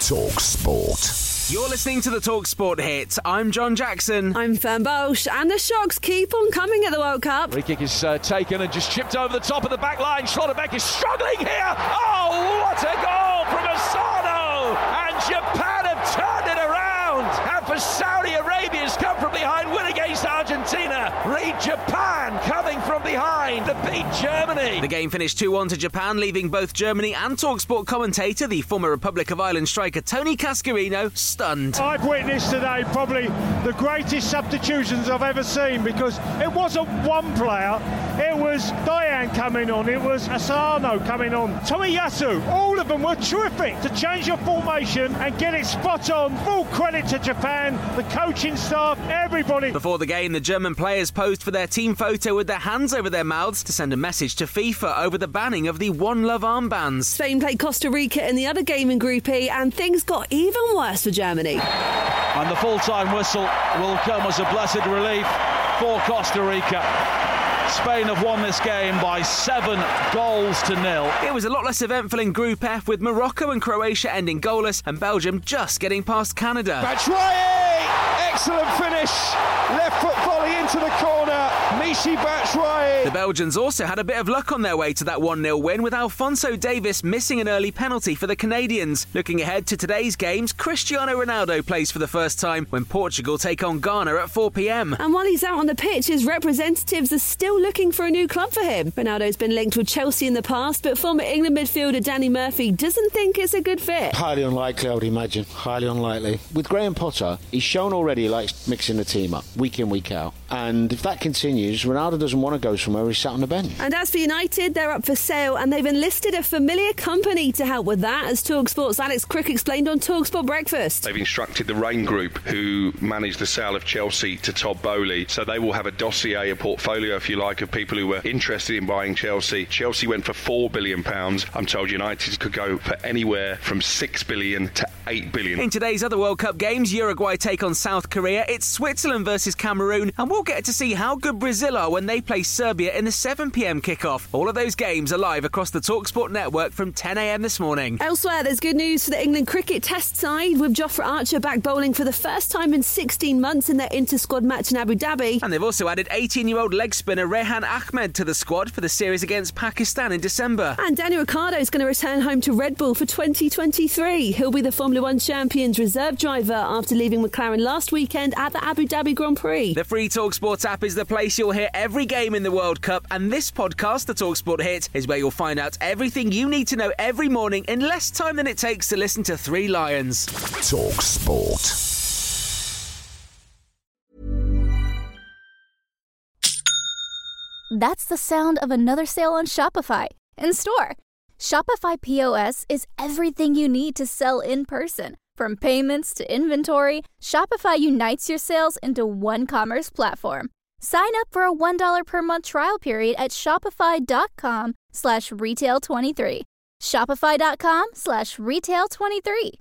Talk Sport. You're listening to the Talk Sport hit. I'm John Jackson. I'm Fern Bosch, and the shocks keep on coming at the World Cup. Free kick is uh, taken and just chipped over the top of the back line. Schlotterbeck is struggling here. Oh, what Argentina. Read Japan coming from behind to beat Germany. The game finished 2 1 to Japan, leaving both Germany and Talksport commentator, the former Republic of Ireland striker Tony Cascarino, stunned. I've witnessed today probably the greatest substitutions I've ever seen because it wasn't one player, it was Doan coming on, it was Asano coming on, Tomiyasu, all of them were terrific to change your formation and get it spot on. Full credit to Japan, the coaching staff, everybody. Before the game, the German players posed for their team photo with their hands over their mouths to send a message to FIFA over the banning of the One Love armbands. Spain played Costa Rica in the other game in Group E, and things got even worse for Germany. And the full time whistle will come as a blessed relief for Costa Rica. Spain have won this game by seven goals to nil. It was a lot less eventful in Group F, with Morocco and Croatia ending goalless and Belgium just getting past Canada. Batshuayi! Excellent finish. Left foot volley into the corner. Michy Batshuayi. The Belgians also had a bit of luck on their way to that 1 0 win, with Alphonso Davies missing an early penalty for the Canadians. Looking ahead to today's games, Cristiano Ronaldo plays for the first time when Portugal take on Ghana at 4 pm. And while he's out on the pitch, his representatives are still looking for a new club for him. Ronaldo's been linked with Chelsea in the past, but former England midfielder Danny Murphy doesn't think it's a good fit. Highly unlikely, I would imagine. Highly unlikely. With Graham Potter, he's shown already he likes mixing the team up week in, week out. And if that continues, Ronaldo doesn't want to go somewhere where he's sat on the bench. And as for United, they're up for sale and they've enlisted a familiar company to help with that, as Talksport's Alex Crook explained on Talksport Breakfast. They've instructed the Raine Group, who manage the sale of Chelsea to Todd Boehly. So they will have a dossier, a portfolio, if you like, of people who were interested in buying Chelsea. Chelsea went for £4 billion. I'm told United could go for anywhere from £6 billion to £8 billion. In today's other World Cup games, Uruguay take on South Korea. It's Switzerland versus Cameroon, and we'll get to see how good Brazil are when they play Serbia in the 7 pm kickoff. All of those games are live across the Talksport network from 10 am this morning. Elsewhere, there's good news for the England cricket test side with Jofra Archer back bowling for the first time in 16 months in their inter squad match in Abu Dhabi. And they've also added 18 year old leg spinner Rehan Ahmed to the squad for the series against Pakistan in December. And Daniel Ricciardo is going to return home to Red Bull for 2023. He'll be the Formula One Champions reserve driver after leaving McLaren last weekend at the Abu Dhabi Grand Prix. The free Talksport app is the place you'll hear every game in the World Cup, and this podcast, the Talksport Hit, is where you'll find out everything you need to know every morning in less time than it takes to listen to Three Lions. Talksport. That's the sound of another sale on Shopify in store. Shopify POS is everything you need to sell in person. From payments to inventory, Shopify unites your sales into one commerce platform. Sign up for a $1 per month trial period at shopify.com slash retail23. Shopify.com slash retail23.